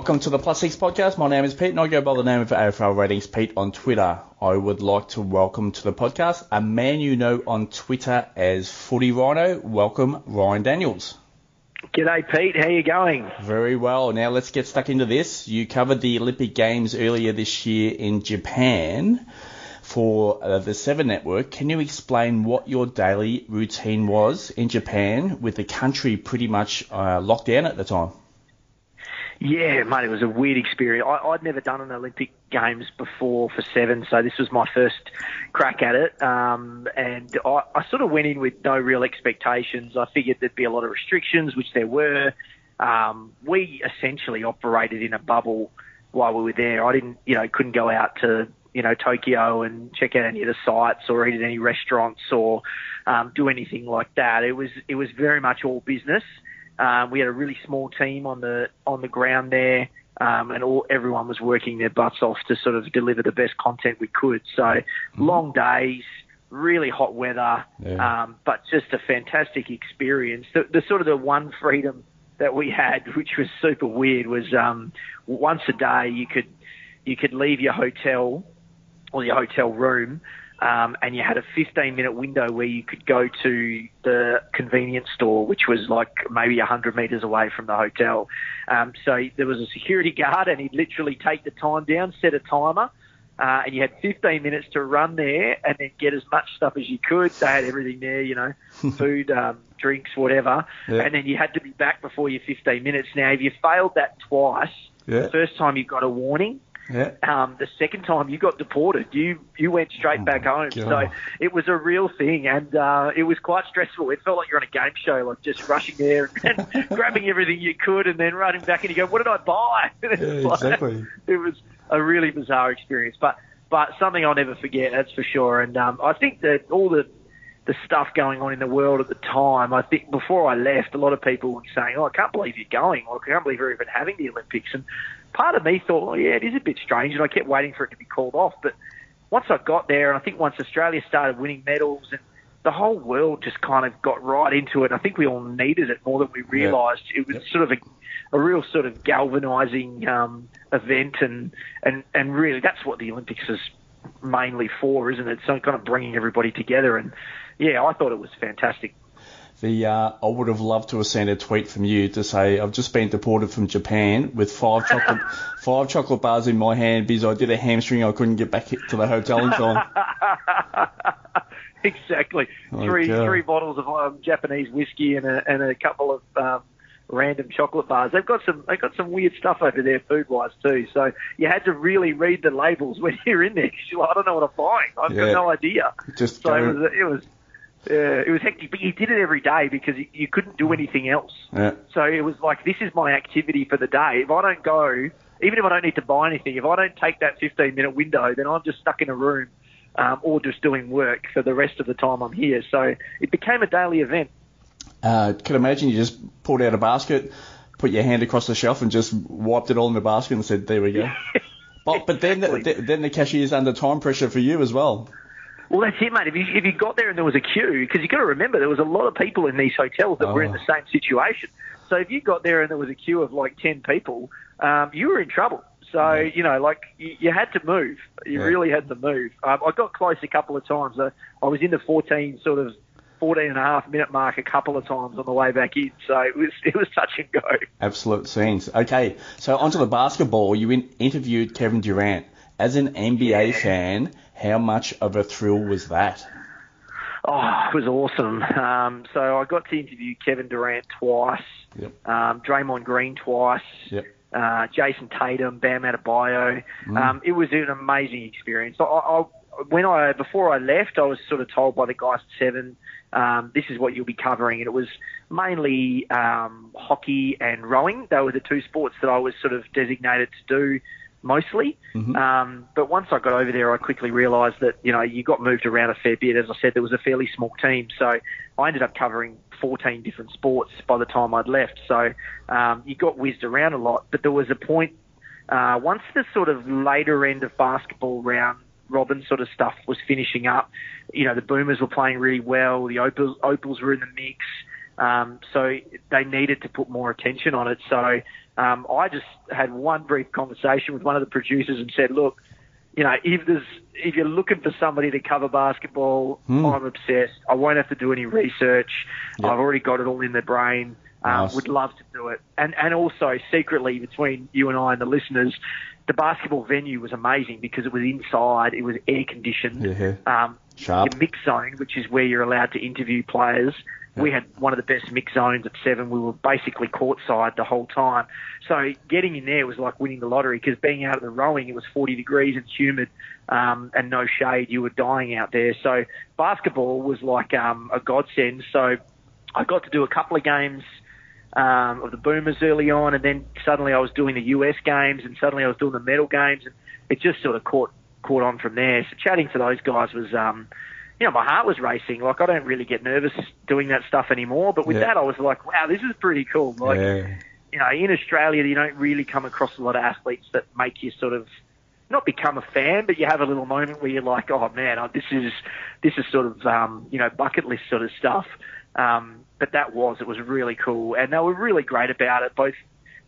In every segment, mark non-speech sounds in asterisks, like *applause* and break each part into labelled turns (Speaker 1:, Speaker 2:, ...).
Speaker 1: Welcome to the Plus Six podcast. My name is Pete, and I go by the name of AFL Ratings Pete on Twitter. I would like to welcome to the podcast a man you know on Twitter as Footy Rhino. Welcome, Ryan Daniels.
Speaker 2: G'day, Pete. How are you going?
Speaker 1: Very well. Now let's get stuck into this. You covered the Olympic Games earlier this year in Japan for uh, the Seven Network. Can you explain what your daily routine was in Japan with the country pretty much uh, locked down at the time?
Speaker 2: Yeah, mate, it was a weird experience. I, I'd never done an Olympic Games before for seven, so this was my first crack at it. Um, and I, I sort of went in with no real expectations. I figured there'd be a lot of restrictions, which there were. Um, we essentially operated in a bubble while we were there. I didn't, you know, couldn't go out to, you know, Tokyo and check out any of the sites or eat at any restaurants or um, do anything like that. It was it was very much all business. Um, we had a really small team on the on the ground there, um, and all everyone was working their butts off to sort of deliver the best content we could. So mm-hmm. long days, really hot weather, yeah. um, but just a fantastic experience. The, the, sort of the one freedom that we had, which was super weird, was um, once a day you could you could leave your hotel or your hotel room um, and you had a 15 minute window where you could go to the convenience store, which was like maybe 100 metres away from the hotel. Um, so there was a security *laughs* guard, and he'd literally take the time down, set a timer. Uh, and you had 15 minutes to run there and then get as much stuff as you could. They had everything there, you know, *laughs* food, um, drinks, whatever. Yeah. And then you had to be back before your 15 minutes. Now, if you failed that twice, yeah. the first time you got a warning, yeah. Um, the second time you got deported, you you went straight oh back home. God. So it was a real thing, and uh, it was quite stressful. It felt like you're on a game show, like just rushing there and, and *laughs* grabbing everything you could, and then running back, and you go, "What did I buy?" *laughs*
Speaker 1: yeah, like, exactly.
Speaker 2: It was a really bizarre experience, but but something I'll never forget. That's for sure. And um, I think that all the the stuff going on in the world at the time. I think before I left, a lot of people were saying, "Oh, I can't believe you're going," or "I can't believe you're even having the Olympics." And part of me thought, "Oh, yeah, it is a bit strange," and I kept waiting for it to be called off. But once I got there, and I think once Australia started winning medals, and the whole world just kind of got right into it. I think we all needed it more than we realised. Yeah. It was sort of a, a real sort of galvanising um, event, and and and really that's what the Olympics is mainly for, isn't it? So kind of bringing everybody together and yeah, I thought it was fantastic.
Speaker 1: The uh, I would have loved to have seen a tweet from you to say I've just been deported from Japan with five chocolate *laughs* five chocolate bars in my hand because I did a hamstring I couldn't get back to the hotel in time. *laughs*
Speaker 2: exactly. Oh, three God. three bottles of um, Japanese whiskey and a and a couple of um, random chocolate bars. They've got some they've got some weird stuff over there food wise too. So you had to really read the labels *laughs* when you're in there because you're like, I don't know what I'm buying. I've yeah. got no idea.
Speaker 1: Just
Speaker 2: so it was it was yeah, it was hectic, but you did it every day because you couldn't do anything else.
Speaker 1: Yeah.
Speaker 2: So it was like, this is my activity for the day. If I don't go, even if I don't need to buy anything, if I don't take that 15 minute window, then I'm just stuck in a room um, or just doing work for the rest of the time I'm here. So it became a daily event.
Speaker 1: Uh, could imagine you just pulled out a basket, put your hand across the shelf, and just wiped it all in the basket and said, "There we go." *laughs* but but then the, then the cashier's under time pressure for you as well.
Speaker 2: Well, that's it, mate. If you, if you got there and there was a queue, because you've got to remember there was a lot of people in these hotels that oh. were in the oh. same situation. So if you got there and there was a queue of like 10 people, um, you were in trouble. So, yeah. you know, like you, you, had to move. You yeah. really had to move. Um, I got close a couple of times. Uh, I was in the 14 sort of 14 and a half minute mark a couple of times on the way back in. So it was *laughs* it was touch and go.
Speaker 1: Absolute scenes. Okay, so onto the basketball. You in, interviewed Kevin Durant. As an NBA yeah. fan, how much of a thrill was that?
Speaker 2: Oh, it was awesome. Um, so I got to interview Kevin Durant twice,
Speaker 1: yep.
Speaker 2: um, Draymond Green twice,
Speaker 1: yep.
Speaker 2: uh, Jayson Tatum, Bam Adebayo. Mm. Um, it was an amazing experience. I, I, when I before I left, I was sort of told by the guys at Seven, um, this is what you'll be covering, and it was mainly um, hockey and rowing. They were the two sports that I was sort of designated to do mostly. Mm-hmm. Um, but once I got over there, I quickly realised that you know you got moved around a fair bit. As I said, there was a fairly small team, so I ended up covering 14 different sports by the time I'd left. So um, you got whizzed around a lot. But there was a point uh, once the sort of later end of basketball round robin sort of stuff was finishing up. You know, the Boomers were playing really well. The Opals, Opals were in the mix. Um, so they needed to put more attention on it. So um, I just had one brief conversation with one of the producers and said, look, you know, if there's if you're looking for somebody to cover basketball,
Speaker 1: Hmm.
Speaker 2: I'm obsessed. I won't have to do any research.
Speaker 1: Yep.
Speaker 2: I've already got it all in the brain. Um,
Speaker 1: Nice.
Speaker 2: Would love to do it. And and also secretly between you and I and the listeners, the basketball venue was amazing because it was inside. It was air conditioned.
Speaker 1: Yeah.
Speaker 2: Um,
Speaker 1: Sharp.
Speaker 2: your mix zone, which is where you're allowed to interview players. We had one of the best mix zones at seven. We were basically courtside the whole time. So getting in there was like winning the lottery because being out of the rowing, it was 40 degrees and humid um, and no shade. You were dying out there. So basketball was like um, a godsend. So I got to do a couple of games um, of the Boomers early on, and then suddenly I was doing the US games, and suddenly I was doing the medal games, and it just sort of caught caught on from there. So chatting to those guys was, um, you know, my heart was racing. Like I don't really get nervous doing that stuff anymore, but with
Speaker 1: Yeah.
Speaker 2: that I was like, wow, this is pretty cool. Like,
Speaker 1: yeah.
Speaker 2: you know, in Australia you don't really come across a lot of athletes that make you sort of not become a fan, but you have a little moment where you're like, oh man, oh, this is this is sort of um, you know bucket list sort of stuff. Um, but that was it was really cool, and they were really great about it. Both,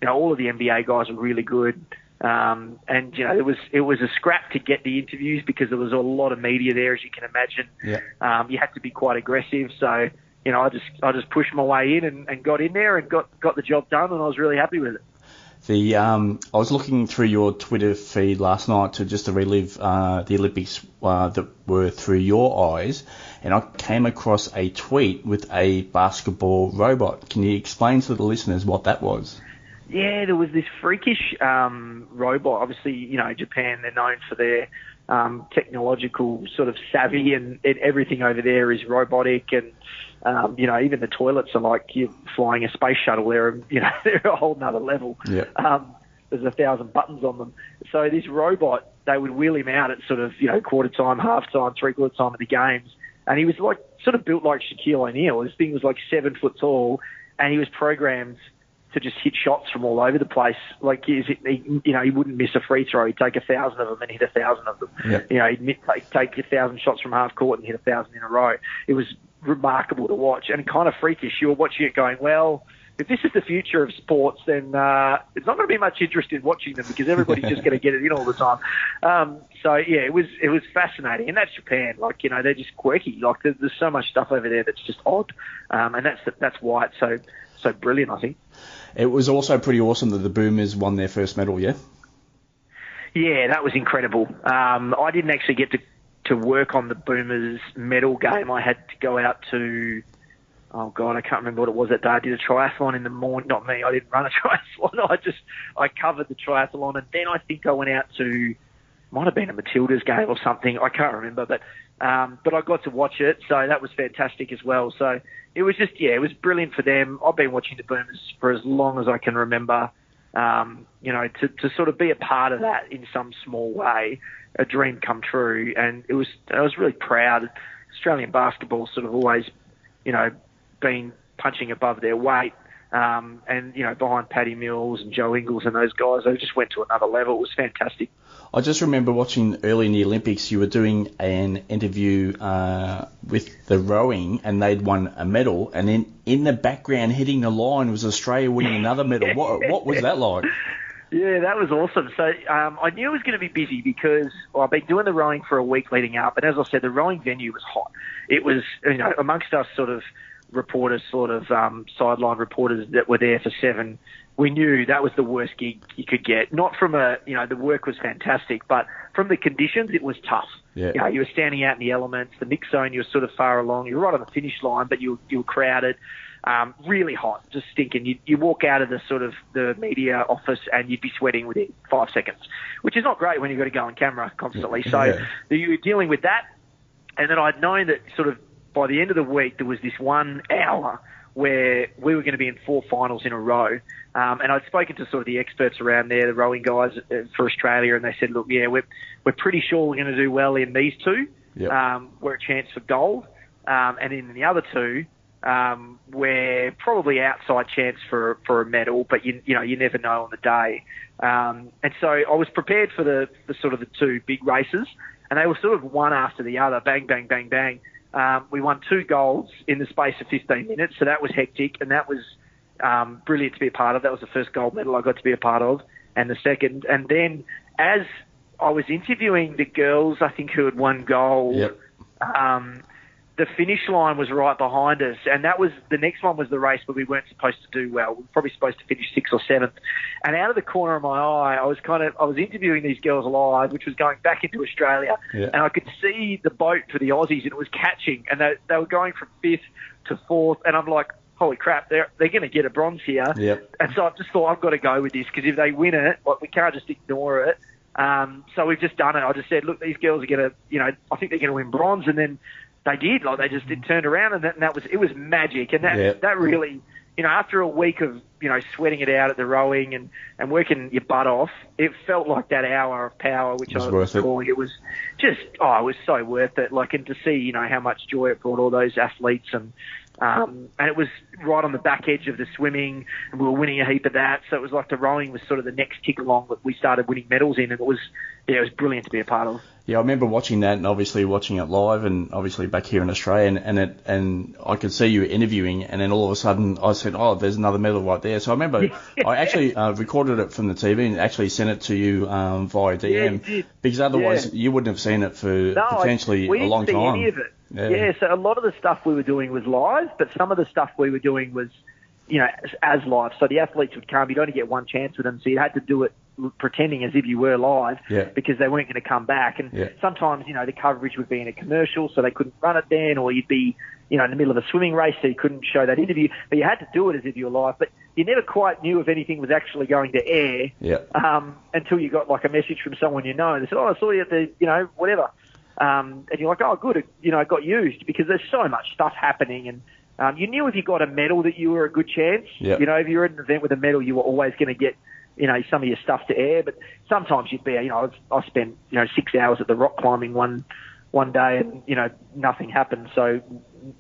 Speaker 2: you know, all of the NBA guys were really good. Um, and you know, it was it was a scrap to get the interviews because there was a lot of media there, as you can imagine.
Speaker 1: Yeah.
Speaker 2: Um, you had to be quite aggressive, so you know, I just I just pushed my way in and, and got in there and got got the job done, and I was really happy with it.
Speaker 1: The um, I was looking through your Twitter feed last night to just to relive uh, the Olympics uh, that were through your eyes, and I came across a tweet with a basketball robot. Can you explain to the listeners what that was?
Speaker 2: Yeah, there was this freakish um, robot. Obviously, you know, Japan, they're known for their um, technological sort of savvy, and, and everything over there is robotic. And, um, you know, even the toilets are like you're flying a space shuttle. They're, you know, *laughs* they're a whole nother level.
Speaker 1: Yeah.
Speaker 2: Um, there's a thousand buttons on them. So this robot, they would wheel him out at sort of, you know, quarter time, half time, three quarter time of the games. And he was like, sort of built like Shaquille O'Neal. This thing was like seven foot tall, and he was programmed to just hit shots from all over the place. Like, is it, he, you know, he wouldn't miss a free throw. He'd take a thousand of them and hit a thousand of them.
Speaker 1: Yeah.
Speaker 2: You know, he'd take, take a thousand shots from half court and hit a thousand in a row. It was remarkable to watch and kind of freakish. You were watching it going, well, if this is the future of sports, then uh, it's not going to be much interest in watching them because everybody's just going to get it in all the time. Um, so yeah, it was it was fascinating, and that's Japan. Like you know, they're just quirky. Like there's, there's so much stuff over there that's just odd, um, and that's that's why it's so so brilliant. I think.
Speaker 1: It was also pretty awesome that the Boomers won their first medal. Yeah.
Speaker 2: Yeah, that was incredible. Um, I didn't actually get to to work on the Boomers medal game. I had to go out to oh god, I can't remember what it was that day. I did a triathlon in the morning. Not me. I didn't run a *laughs* triathlon. I just I covered the triathlon, and then I think I went out to might have been a Matildas game or something. I can't remember, but um, but I got to watch it, so that was fantastic as well. So it was just yeah, it was brilliant for them. I've been watching the Boomers for as long as I can remember. Um, you know, to, to sort of be a part of that in some small way, a dream come true, and it was I was really proud. Australian basketball sort of always, you know, been punching above their weight. Um, and you know, behind Paddy Mills and Joe Ingles and those guys, they just went to another level. It was fantastic.
Speaker 1: I just remember watching early in the Olympics, you were doing an interview uh, with the rowing, and they'd won a medal, and then in the background, hitting the line, was Australia winning another medal. What, what was that like?
Speaker 2: Yeah, that was awesome. So um, I knew it was going to be busy because well, I've been doing the rowing for a week leading up, and as I said, the rowing venue was hot. It was, you know, amongst us sort of reporters, sort of um, sideline reporters that were there for seven. We knew that was the worst gig you could get. Not from a, you know, the work was fantastic, but from the conditions, it was tough.
Speaker 1: Yeah.
Speaker 2: You know, you were standing out in the elements. The mix zone, you were sort of far along. You were right on the finish line, but you you were crowded. Um, really hot, just stinking. You, you walk out of the sort of the media office and you'd be sweating within five seconds, which is not great when you've got to go on camera constantly. So
Speaker 1: Yeah.
Speaker 2: you were dealing with that, and then I'd known that sort of by the end of the week there was this one hour where we were going to be in four finals in a row. Um, and I'd spoken to sort of the experts around there, the rowing guys uh, for Australia, and they said, look, yeah, we're, we're pretty sure we're going to do well in these two.
Speaker 1: Yep.
Speaker 2: Um, we're a chance for gold. Um, and in the other two, um, we're probably outside chance for, for a medal, but you, you know, you never know on the day. Um, and so I was prepared for the, the sort of the two big races, and they were sort of one after the other, bang, bang, bang, bang. Um, we won two golds in the space of 15 minutes, so that was hectic, and that was um, brilliant to be a part of. That was the first gold medal I got to be a part of, and the second. And then as I was interviewing the girls, I think who had won gold.
Speaker 1: Yep.
Speaker 2: Um, the finish line was right behind us, and that was the next one was the race where we weren't supposed to do well. We were probably supposed to finish sixth or seventh. And out of the corner of my eye, I was kind of I was interviewing these girls live, which was going back into Australia,
Speaker 1: Yeah.
Speaker 2: and I could see the boat for the Aussies, and it was catching, and they they were going from fifth to fourth, and I'm like, holy crap, they're they're going to get a bronze here.
Speaker 1: Yep.
Speaker 2: And so I just thought I've got to go with this because if they win it, like we can't just ignore it. Um, so we've just done it. I just said, look, these girls are going to, you know, I think they're going to win bronze, and then they did. Like they just did turned around, and that, and that was it was magic, and that
Speaker 1: Yeah.
Speaker 2: that really, you know, after a week of you know sweating it out at the rowing and and working your butt off, it felt like that hour of power, which
Speaker 1: was
Speaker 2: I
Speaker 1: worth
Speaker 2: was
Speaker 1: it.
Speaker 2: calling it was just oh, it was so worth it. Like and to see you know how much joy it brought all those athletes and. Um, and it was right on the back edge of the swimming, and we were winning a heap of that. So it was like the rowing was sort of the next tick along that we started winning medals in, and it was, yeah, it was brilliant to be a part of.
Speaker 1: Yeah, I remember watching that and obviously watching it live and obviously back here in Australia and, and it and I could see you interviewing and then all of a sudden I said, oh, there's another medal right there. So I remember *laughs* I actually uh, recorded it from the TV and actually sent it to you um, via DM
Speaker 2: Yeah,
Speaker 1: because otherwise
Speaker 2: Yeah.
Speaker 1: you wouldn't have seen it for
Speaker 2: No, I-
Speaker 1: potentially
Speaker 2: we
Speaker 1: a
Speaker 2: didn't
Speaker 1: long
Speaker 2: see
Speaker 1: time.
Speaker 2: Any of it.
Speaker 1: Yeah.
Speaker 2: Yeah. so a lot of the stuff we were doing was live, but some of the stuff we were doing was, you know, as, as live. So the athletes would come. You'd only get one chance with them, so you had to do it pretending as if you were live
Speaker 1: Yeah.
Speaker 2: because they weren't going to come back. And
Speaker 1: Yeah.
Speaker 2: sometimes, you know, the coverage would be in a commercial, so they couldn't run it then, or you'd be, you know, in the middle of a swimming race, so you couldn't show that interview. But you had to do it as if you were live. But you never quite knew if anything was actually going to air
Speaker 1: Yeah.
Speaker 2: um, until you got like a message from someone you know. They said, "Oh, I saw you at the, you know, whatever," um, and you're like, "Oh, good, it, you know, it got used," because there's so much stuff happening, and um, you knew if you got a medal that you were a good chance.
Speaker 1: Yeah.
Speaker 2: You know, if you were at an event with a medal, you were always going to get, you know, some of your stuff to air. But sometimes you'd be, you know, I, I spent, you know, six hours at the rock climbing one one day, and you know, nothing happened, so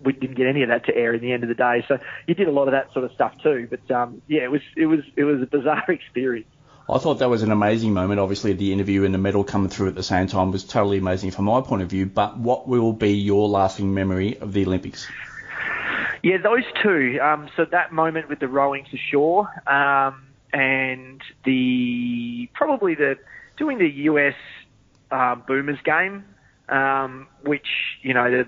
Speaker 2: we didn't get any of that to air in the end of the day. So you did a lot of that sort of stuff too. But um, yeah, it was it was it was a bizarre *laughs* experience.
Speaker 1: I thought that was an amazing moment. Obviously, the interview and the medal coming through at the same time was totally amazing from my point of view. But what will be your lasting memory of the Olympics?
Speaker 2: Yeah, those two. Um, so that moment with the rowing to shore, um, and the probably the doing the US uh, Boomers game, um, which you know the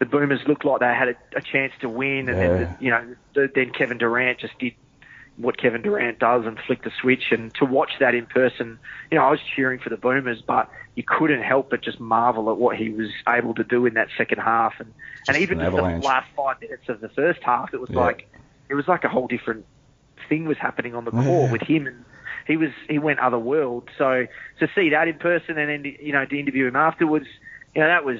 Speaker 2: the Boomers looked like they had a, a chance to win, and
Speaker 1: Yeah.
Speaker 2: then you know the, then Kevin Durant just did what Kevin Durant does and flick the switch. And to watch that in person, you know, I was cheering for the Boomers, but you couldn't help but just marvel at what he was able to do in that second half, and and even
Speaker 1: an
Speaker 2: just the last five minutes of the first half, it was
Speaker 1: Yeah.
Speaker 2: like it was like a whole different thing was happening on the court
Speaker 1: Yeah.
Speaker 2: with him and he was he went other world. So to see that in person and then you know to interview him afterwards, you know that was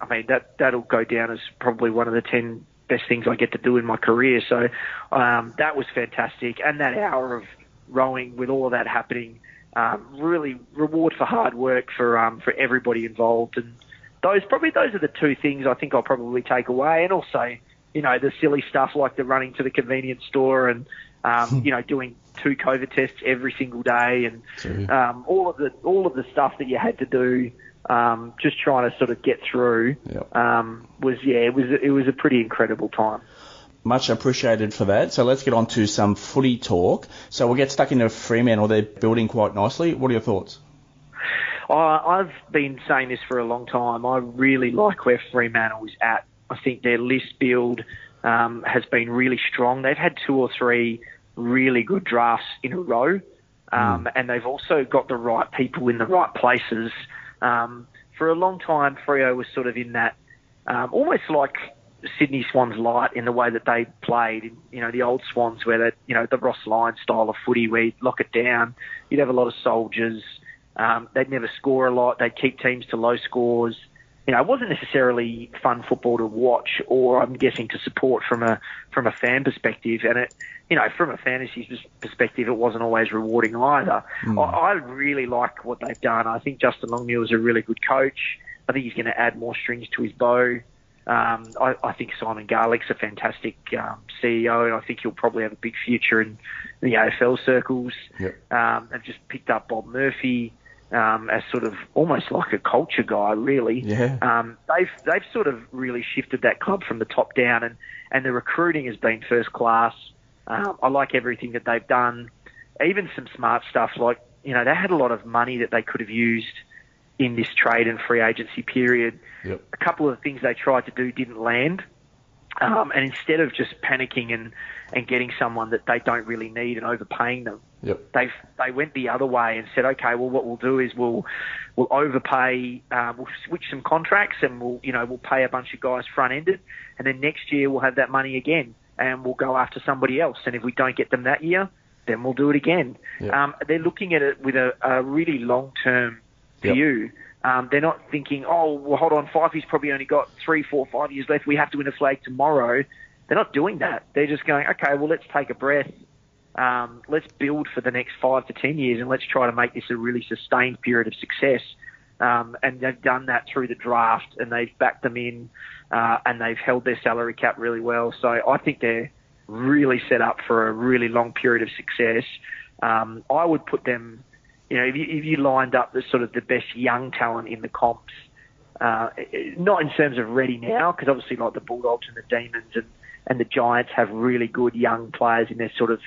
Speaker 2: I mean that that'll go down as probably one of the ten best things I get to do in my career. So um, that was fantastic, and that hour of rowing with all of that happening, um, really reward for hard work for um, for everybody involved, and those probably those are the two things I think I'll probably take away, and also you know the silly stuff like the running to the convenience store and um, *laughs* you know doing two COVID tests every single day and um, all of the all of the stuff that you had to do, um, just trying to sort of get through,
Speaker 1: Yep.
Speaker 2: um, was yeah, it was it was a pretty incredible time.
Speaker 1: Much appreciated for that. So let's get on to some footy talk. So we'll get stuck into Fremantle. They're building quite nicely. What are your thoughts?
Speaker 2: I, I've been saying this for a long time. I really like where Fremantle is at. I think their list build um, has been really strong. They've had two or three really good drafts in a row, um, and they've also got the right people in the right places. Um, for a long time, Freo was sort of in that um, almost like Sydney Swans light in the way that they played. You know, the old Swans where that you know, the Ross Lyon style of footy where you'd lock it down. You'd have a lot of soldiers. Um, they'd never score a lot. They'd keep teams to low scores. You know, it wasn't necessarily fun football to watch, or I'm guessing to support from a from a fan perspective. And it, you know, from a fantasy perspective, it wasn't always rewarding either. I, I really like what they've done. I think Justin Longmuir is a really good coach. I think he's going to add more strings to his bow. Um, I, I think Simon Garlick's a fantastic um, CEO, and I think he'll probably have a big future in the AFL circles.
Speaker 1: Yep.
Speaker 2: Um, they've just picked up Bob Murphy um, as sort of almost like a culture guy, really.
Speaker 1: Yeah.
Speaker 2: Um, they've they've sort of really shifted that club from the top down, and and the recruiting has been first class. Um, I like everything that they've done, even some smart stuff like you know they had a lot of money that they could have used in this trade and free agency period.
Speaker 1: Yep.
Speaker 2: A couple of the things they tried to do didn't land. Um, and instead of just panicking and, and getting someone that they don't really need and overpaying them,
Speaker 1: Yep.
Speaker 2: they they went the other way and said, okay, well, what we'll do is we'll we'll overpay, uh, we'll switch some contracts, and we'll you know we'll pay a bunch of guys front ended, and then next year we'll have that money again, and we'll go after somebody else, and if we don't get them that year, then we'll do it again.
Speaker 1: Yeah.
Speaker 2: Um, they're looking at it with a, a really long term
Speaker 1: Yep.
Speaker 2: view. Um, they're not thinking, oh, well, hold on, Fifey's probably only got three, four, five years left. We have to win a flag tomorrow. They're not doing that. They're just going, okay, well, let's take a breath. Um, let's build for the next five to ten years, and let's try to make this a really sustained period of success. Um, and they've done that through the draft, and they've backed them in, uh, and they've held their salary cap really well. So I think they're really set up for a really long period of success. Um, I would put them, you know, if you, if you lined up the sort of the best young talent in the comps, uh, not in terms of ready now, because obviously like the Bulldogs and the Demons and, and the Giants have really good young players in their sort of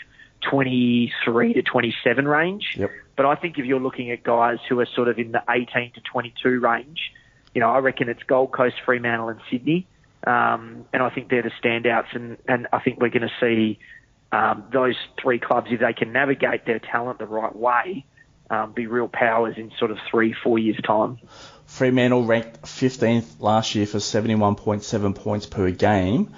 Speaker 2: 23 to 27 range.
Speaker 1: Yep.
Speaker 2: But I think if you're looking at guys who are sort of in the 18 to 22 range, you know, I reckon it's Gold Coast, Fremantle, and Sydney. Um, and I think they're the standouts, and, and I think we're going to see um, those three clubs, if they can navigate their talent the right way, um, be real powers in sort of three, four years' time.
Speaker 1: Fremantle ranked 15th last year for 71.7 points per game,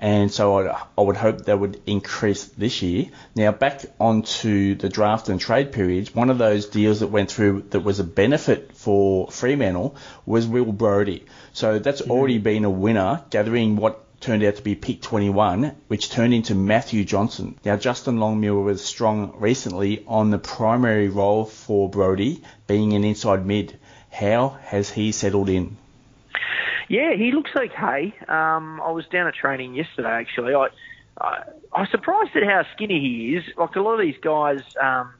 Speaker 1: and so I, I would hope they would increase this year. Now back onto the draft and trade periods, one of those deals that went through that was a benefit for Fremantle was Will Brodie. So that's mm-hmm. already been a winner, gathering what turned out to be pick 21, which turned into Matthew Johnson. Now Justin Longmuir was strong recently on the primary role for Brody, being an inside mid. How has he settled in?
Speaker 2: Yeah, he looks okay. Um, I was down at training yesterday, actually. I, I, I was surprised at how skinny he is. Like a lot of these guys, um,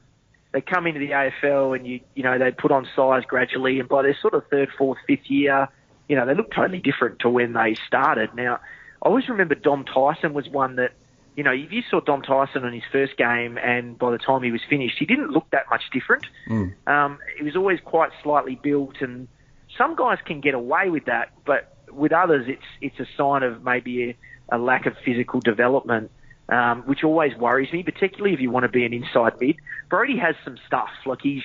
Speaker 2: they come into the AFL and you, you know, they put on size gradually, and by their sort of third, fourth, fifth year, you know, they look totally different to when they started. Now, I always remember Dom Tyson was one that, you know, if you saw Dom Tyson on his first game, and by the time he was finished, he didn't look that much different.
Speaker 1: Mm.
Speaker 2: Um, he was always quite slightly built, and some guys can get away with that, but with others, it's it's a sign of maybe a, a lack of physical development, um, which always worries me, particularly if you want to be an inside mid. Brodie has some stuff, like he's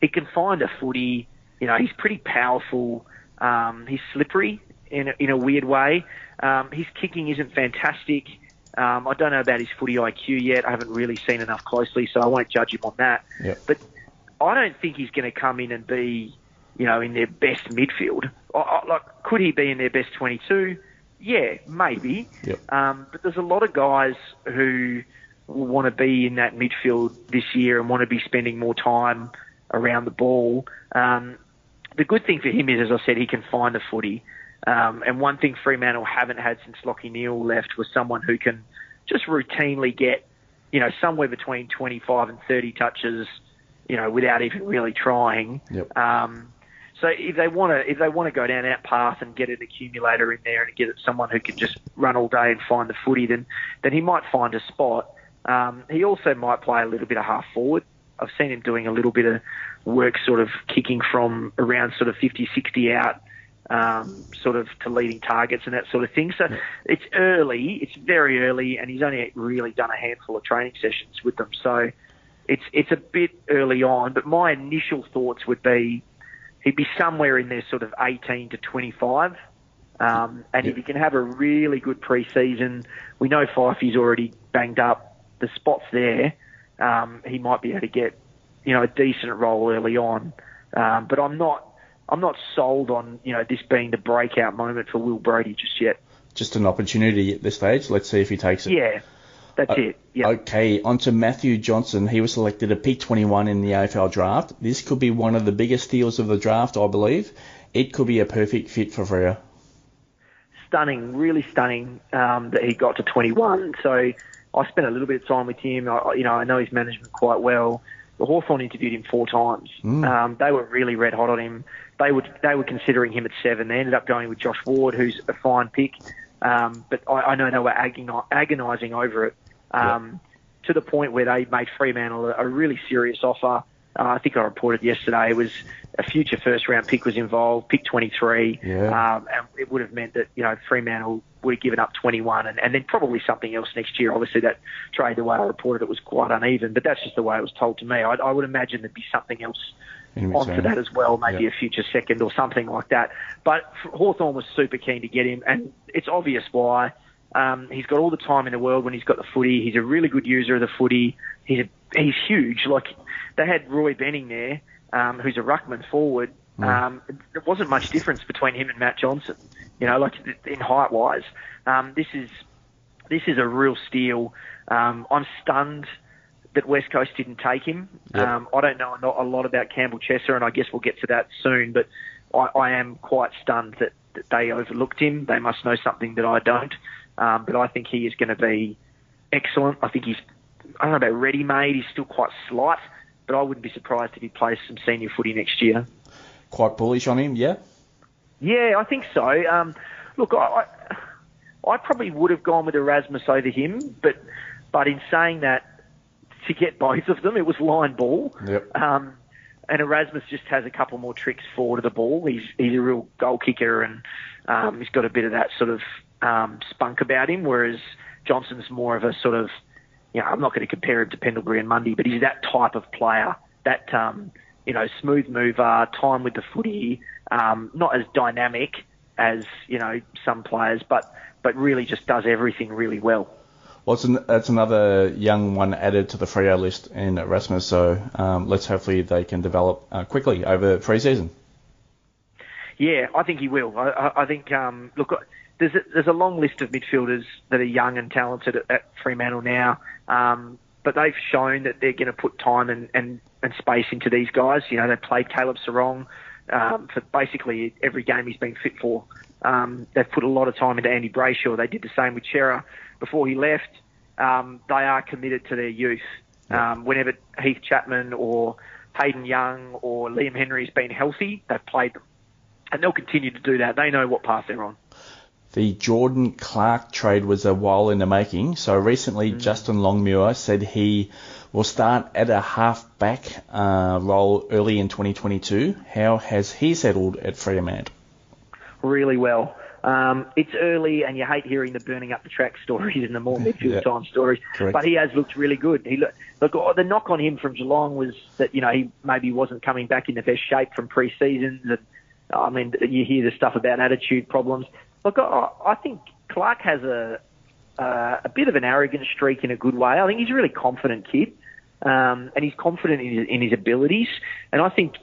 Speaker 2: he can find a footy. You know, he's pretty powerful. Um, he's slippery in a, in a weird way. Um, his kicking isn't fantastic. Um, I don't know about his footy IQ yet. I haven't really seen enough closely, so I won't judge him on that.
Speaker 1: Yep.
Speaker 2: But I don't think he's going to come in and be, you know, in their best midfield. I, I, like, could he be in their best 22? Yeah, maybe.
Speaker 1: Yep.
Speaker 2: Um, but there's a lot of guys who want to be in that midfield this year and want to be spending more time around the ball. Um, the good thing for him is, as I said, he can find the footy. Um, and one thing Fremantle haven't had since Lachie Neale left was someone who can just routinely get, you know, somewhere between 25 and 30 touches, you know, without even really trying.
Speaker 1: Yep.
Speaker 2: Um, so if they want to, if they want to go down that path and get an accumulator in there and get someone who can just run all day and find the footy, then then he might find a spot. Um, he also might play a little bit of half forward. I've seen him doing a little bit of work, sort of kicking from around sort of 50, 60 out, um, sort of to leading targets and that sort of thing. So it's early, it's very early, and he's only really done a handful of training sessions with them. So it's it's a bit early on. But my initial thoughts would be he'd be somewhere in there, sort of 18 to 25. Um, and if he can have a really good pre-season, we know Fifey's already banged up. The spot's there. Um, he might be able to get, you know, a decent role early on. Um, but I'm not, I'm not sold on, you know, this being the breakout moment for Will Brodie just yet.
Speaker 1: Just an opportunity at this stage. Let's see if he takes it.
Speaker 2: Yeah, that's
Speaker 1: Uh,
Speaker 2: it. Yeah.
Speaker 1: Okay, on to Matthew Johnson. He was selected at pick 21 in the AFL draft. This could be one of the biggest steals of the draft, I believe. It could be a perfect fit for Freo.
Speaker 2: stunning, really stunning um, that he got to 21. So I spent a little bit of time with him. I, you know, I know his management quite well. The Hawthorn interviewed him four times.
Speaker 1: Mm.
Speaker 2: Um, they were really red hot on him. They would they were considering him at seven. They ended up going with Josh Ward, who's a fine pick. Um, but I, I know they were agoni- agonising over it. Um, to the point where they made Fremantle a, a really serious offer. Uh, I think I reported yesterday it was a future first round pick was involved, pick 23,
Speaker 1: Yeah.
Speaker 2: um, and it would have meant that you know Fremantle would have given up 21, and, and then probably something else next year. Obviously, that trade, the way I reported it, was quite uneven, but that's just the way it was told to me. I, I would imagine there'd be something else onto that as well, maybe
Speaker 1: Yeah.
Speaker 2: a future second or something like that. But Hawthorn was super keen to get him, and it's obvious why. Um, he's got all the time in the world when he's got the footy. He's a really good user of the footy. He's a, he's huge. Like they had Roy Benning there, um, who's a ruckman forward. Um, there wasn't much difference between him and Matt Johnson. You know, like in height wise. Um, this is this is a real steal. Um, I'm stunned that West Coast didn't take him.
Speaker 1: Yep.
Speaker 2: Um, I don't know a lot- a lot about Campbell Chesser, and I guess we'll get to that soon. But I, I am quite stunned that, that they overlooked him. They must know something that I don't. Um, but I think he is going to be excellent. I think he's I don't know about ready-made. He's still quite slight, but I wouldn't be surprised if he plays some senior footy next year.
Speaker 1: Quite bullish on him, yeah?
Speaker 2: Yeah, I think so. Um, look, I, I, I probably would have gone with Erasmus over him, but but in saying that, to get both of them, it was line ball.
Speaker 1: Yep.
Speaker 2: Um, and Erasmus just has a couple more tricks forward of the ball. He's he's a real goal kicker, and um, he's got a bit of that sort of um, spunk about him. Whereas Johnson's more of a sort of, you know, I'm not going to compare him to Pendlebury and Mundy, but he's that type of player. That um, you know, smooth mover, time with the footy, um, not as dynamic as you know some players, but but really just does everything really well.
Speaker 1: Well, it's an, that's another young one added to the Freo list in Erasmus, so um, let's hopefully they can develop uh, quickly over pre-season.
Speaker 2: Yeah, I think he will. I, I, think um, look, there's a, there's a long list of midfielders that are young and talented at, at Fremantle now, um, but they've shown that they're going to put time and, and, and space into these guys. You know, they played Caleb Serong um, for basically every game he's been fit for. Um, they've put a lot of time into Andy Brayshaw. They did the same with Cerra before he left. Um, they are committed to their youth. Um, whenever Heath Chapman or Hayden Young or Liam Henry's been healthy, they've played them and they'll continue to do that. They know what path they're on.
Speaker 1: The Jordan Clark trade was a while in the making. So recently, Justin Longmuir said he will start at a half-back uh, role early in 2022. How has he settled at Fremantle?
Speaker 2: Really well. Um, it's early, and you hate hearing the burning up the track stories and the more *laughs* midfield
Speaker 1: Yeah.
Speaker 2: time stories.
Speaker 1: Correct.
Speaker 2: But he has looked really good. He look, look, oh, the knock on him from Geelong was that you know he maybe wasn't coming back in the best shape from pre-seasons, and I mean you hear the stuff about attitude problems. Look, I, I think Clark has a uh, a bit of an arrogant streak in a good way. I think he's a really confident kid, um, and he's confident in his, in his abilities. And I think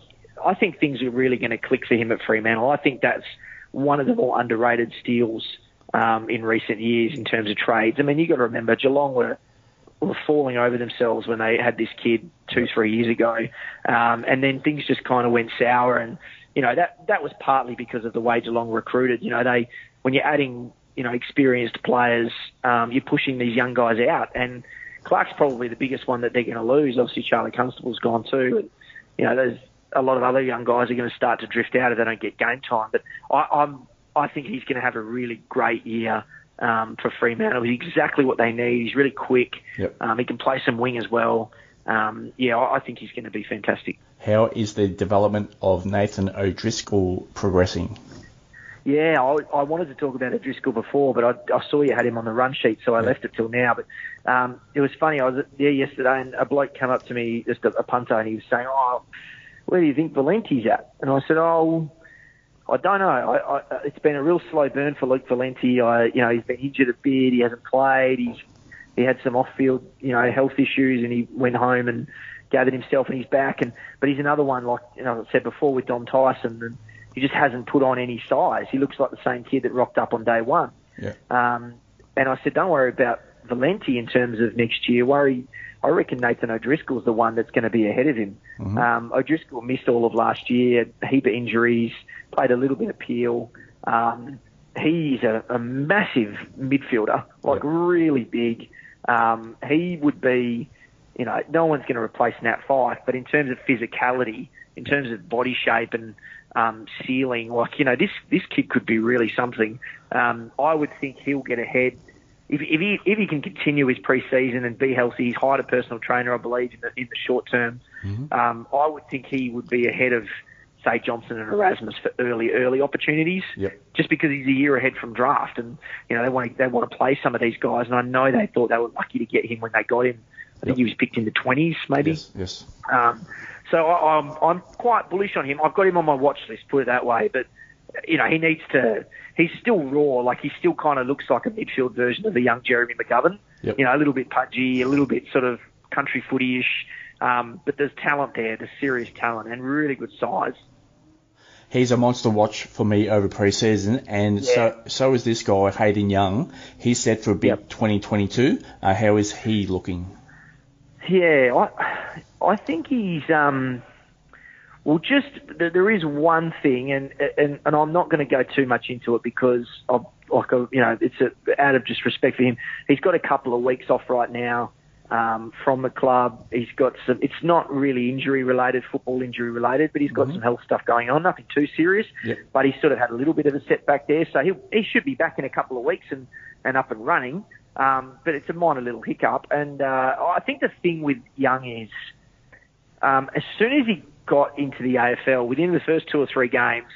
Speaker 2: I think things are really going to click for him at Fremantle. I think that's one of the more underrated steals um, in recent years in terms of trades. I mean, you got to remember Geelong were were falling over themselves when they had this kid two, three years ago, um, and then things just kind of went sour. And you know that that was partly because of the way Geelong recruited. You know, they when you're adding you know experienced players, um, you're pushing these young guys out, and Clark's probably the biggest one that they're going to lose. Obviously, Charlie Constable's gone too. And, you know, there's a lot of other young guys are going to start to drift out if they don't get game time. But I, I'm I think he's going to have a really great year um, for Fremantle. He's exactly what they need. He's really quick.
Speaker 1: Yep.
Speaker 2: Um, he can play some wing as well. Um, yeah, I I think he's going to be fantastic.
Speaker 1: How is the development of Nathan O'Driscoll progressing?
Speaker 2: Yeah, I, I wanted to talk about O'Driscoll before, but I, I saw you had him on the run sheet, so I left it till now. But um, it was funny. I was there yesterday, and a bloke came up to me, just a, a punter, and he was saying, "Oh, where do you think Valente's at?" And I said, "Oh, I don't know. I, I, it's been a real slow burn for Luke Valente. I, you know, he's been injured a bit. He hasn't played. He's he had some off-field, you know, health issues, and he went home and gathered himself, and he's back. And but he's another one, like you know, I said before with Dom Tyson, and he just hasn't put on any size. He looks like the same kid that rocked up on day one.
Speaker 1: Yeah.
Speaker 2: Um, and I said, don't worry about Valente in terms of next year. Worry, I reckon Nathan O'Driscoll's the one that's going to be ahead of him. Um, O'Driscoll missed all of last year, a heap of injuries, played a little bit of peel. Um, he's a, a massive midfielder, like
Speaker 1: Yeah.
Speaker 2: really big. Um, he would be, you know, no one's going to replace Nat Fyfe, but in terms of physicality, in terms of body shape and um, ceiling, like you know, this this kid could be really something. Um, I would think he'll get ahead if, if he if he can continue his pre-season and be healthy, he's hired a personal trainer, I believe, in the in the short term. Mm-hmm. Um, I would think he would be ahead of say Johnson and Erasmus for early early opportunities.
Speaker 1: Yep.
Speaker 2: Just because he's a year ahead from draft, and you know they want to, they want to play some of these guys, and I know they thought they were lucky to get him when they got him. I think he was picked in the 20s, maybe.
Speaker 1: Yes. yes.
Speaker 2: Um, so I, I'm I'm quite bullish on him. I've got him on my watch list, put it that way. But you know he needs to. He's still raw. Like he still kind of looks like a midfield version of the young Jeremy McGovern.
Speaker 1: Yep.
Speaker 2: You know, a little bit pudgy, a little bit sort of country footy-ish. Um, but there's talent there, there's serious talent, and really good size
Speaker 1: he's a monster watch for me over pre-season, and yeah. so so is this guy Hayden Young. He's set for a big yep. 2022. Uh, how is he looking?
Speaker 2: Yeah, I I think he's um. Well, just there is one thing, and and, and I'm not going to go too much into it because of like a, you know it's a, out of just respect for him. He's got a couple of weeks off right now um, from the club. He's got some. It's not really injury related, football injury related, but he's got mm-hmm. some health stuff going on. Nothing too serious,
Speaker 1: yep.
Speaker 2: but he's sort of had a little bit of a setback there. So he he should be back in a couple of weeks and and up and running. Um, but it's a minor little hiccup, and uh, I think the thing with Young is, um, as soon as he got into the AFL, within the first two or three games,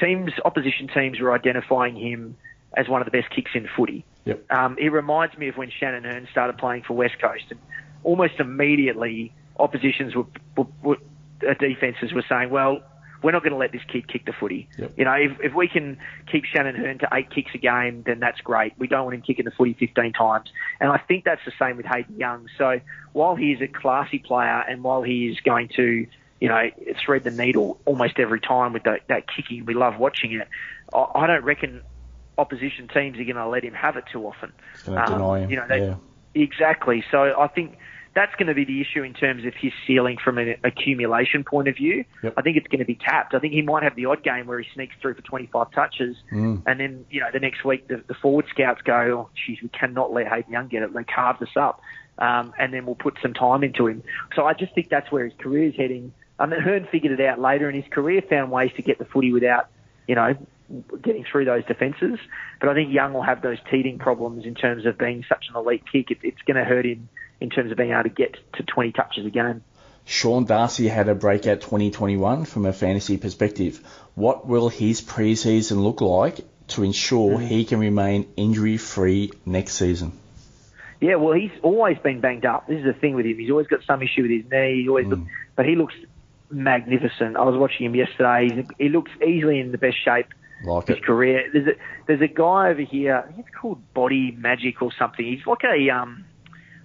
Speaker 2: teams, opposition teams, were identifying him as one of the best kicks in footy.
Speaker 1: Yep.
Speaker 2: Um, it reminds me of when Shannon Hurn started playing for West Coast, and almost immediately oppositions were, were, were uh, defenses were saying, "Well, we're not going to let this kid kick the footy.
Speaker 1: Yep.
Speaker 2: You know, if, if we can keep Shannon Hurn to eight kicks a game, then that's great. We don't want him kicking the footy 15 times. And I think that's the same with Hayden Young. So while he is a classy player and while he is going to, you know, thread the needle almost every time with that, that kicking, we love watching it. I, I don't reckon opposition teams are going to let him have it too often.
Speaker 1: Um, deny him.
Speaker 2: You know, they,
Speaker 1: yeah.
Speaker 2: exactly. So I think that's going to be the issue in terms of his ceiling from an accumulation point of view.
Speaker 1: Yep.
Speaker 2: I think it's going to be capped. I think he might have the odd game where he sneaks through for 25 touches,
Speaker 1: mm.
Speaker 2: and then you know the next week the, the forward scouts go, "Oh, geez, we cannot let Hayden Young get it." They carve this up, um, and then we'll put some time into him. So I just think that's where his career is heading. I mean, Hurn figured it out later in his career, found ways to get the footy without, you know, getting through those defences. But I think Young will have those teething problems in terms of being such an elite kick. It, it's going to hurt him in terms of being able to get to 20 touches a game.
Speaker 1: Sean Darcy had a breakout 2021 from a fantasy perspective. What will his preseason look like to ensure mm-hmm. he can remain injury free next season?
Speaker 2: Yeah, well, he's always been banged up. This is the thing with him. He's always got some issue with his knee. He always, mm. but he looks magnificent. I was watching him yesterday. He's, he looks easily in the best shape
Speaker 1: like
Speaker 2: his
Speaker 1: it.
Speaker 2: career. There's a there's a guy over here. He's called Body Magic or something. He's like a um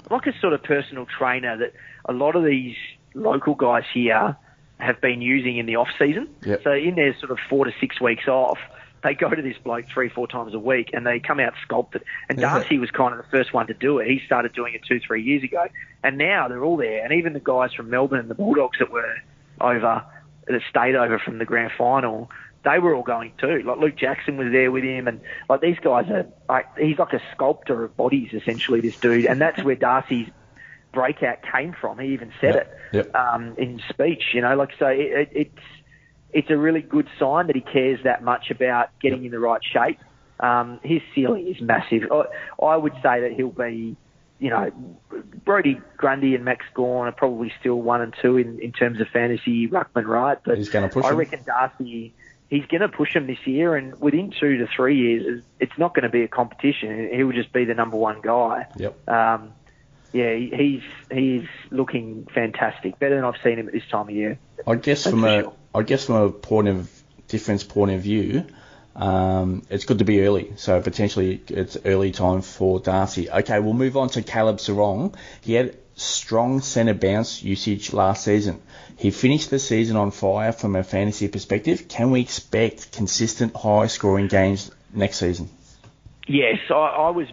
Speaker 2: like a sort of personal trainer that a lot of these local guys here have been using in the off season.
Speaker 1: Yep.
Speaker 2: So in their sort of four to six weeks off, they go to this bloke three, four times a week and they come out sculpted. And Darcy was kind of the first one to do it. He started doing it two, three years ago. And now they're all there. And even the guys from Melbourne and the Bulldogs that were over, that stayed over from the grand final, they were all going too. Like Luke Jackson was there with him, and like these guys are like he's like a sculptor of bodies essentially. This dude, and that's where Darcy's breakout came from. He even said
Speaker 1: Yep,
Speaker 2: it
Speaker 1: yep.
Speaker 2: Um, in speech. You know, like so it, it, it's it's a really good sign that he cares that much about getting in the right shape. Um, his ceiling is massive. I, I would say that he'll be, you know, Brodie Grundy and Max Gawn are probably still one and two in, in terms of fantasy ruckman, right? But
Speaker 1: He's gonna push
Speaker 2: I reckon Darcy he's going to push him this year, and within two to three years, it's not going to be a competition. He will just be the number one guy.
Speaker 1: Yep.
Speaker 2: Um, yeah, he's he's looking fantastic, better than I've seen him at this time of year.
Speaker 1: I guess
Speaker 2: That's
Speaker 1: from a
Speaker 2: sure.
Speaker 1: I guess from a point of difference point of view, um, it's good to be early. So potentially it's early time for Darcy. Okay, we'll move on to Caleb Serong. He had strong centre bounce usage last season. He finished the season on fire from a fantasy perspective. Can we expect consistent high scoring games next season?
Speaker 2: Yes, I, I was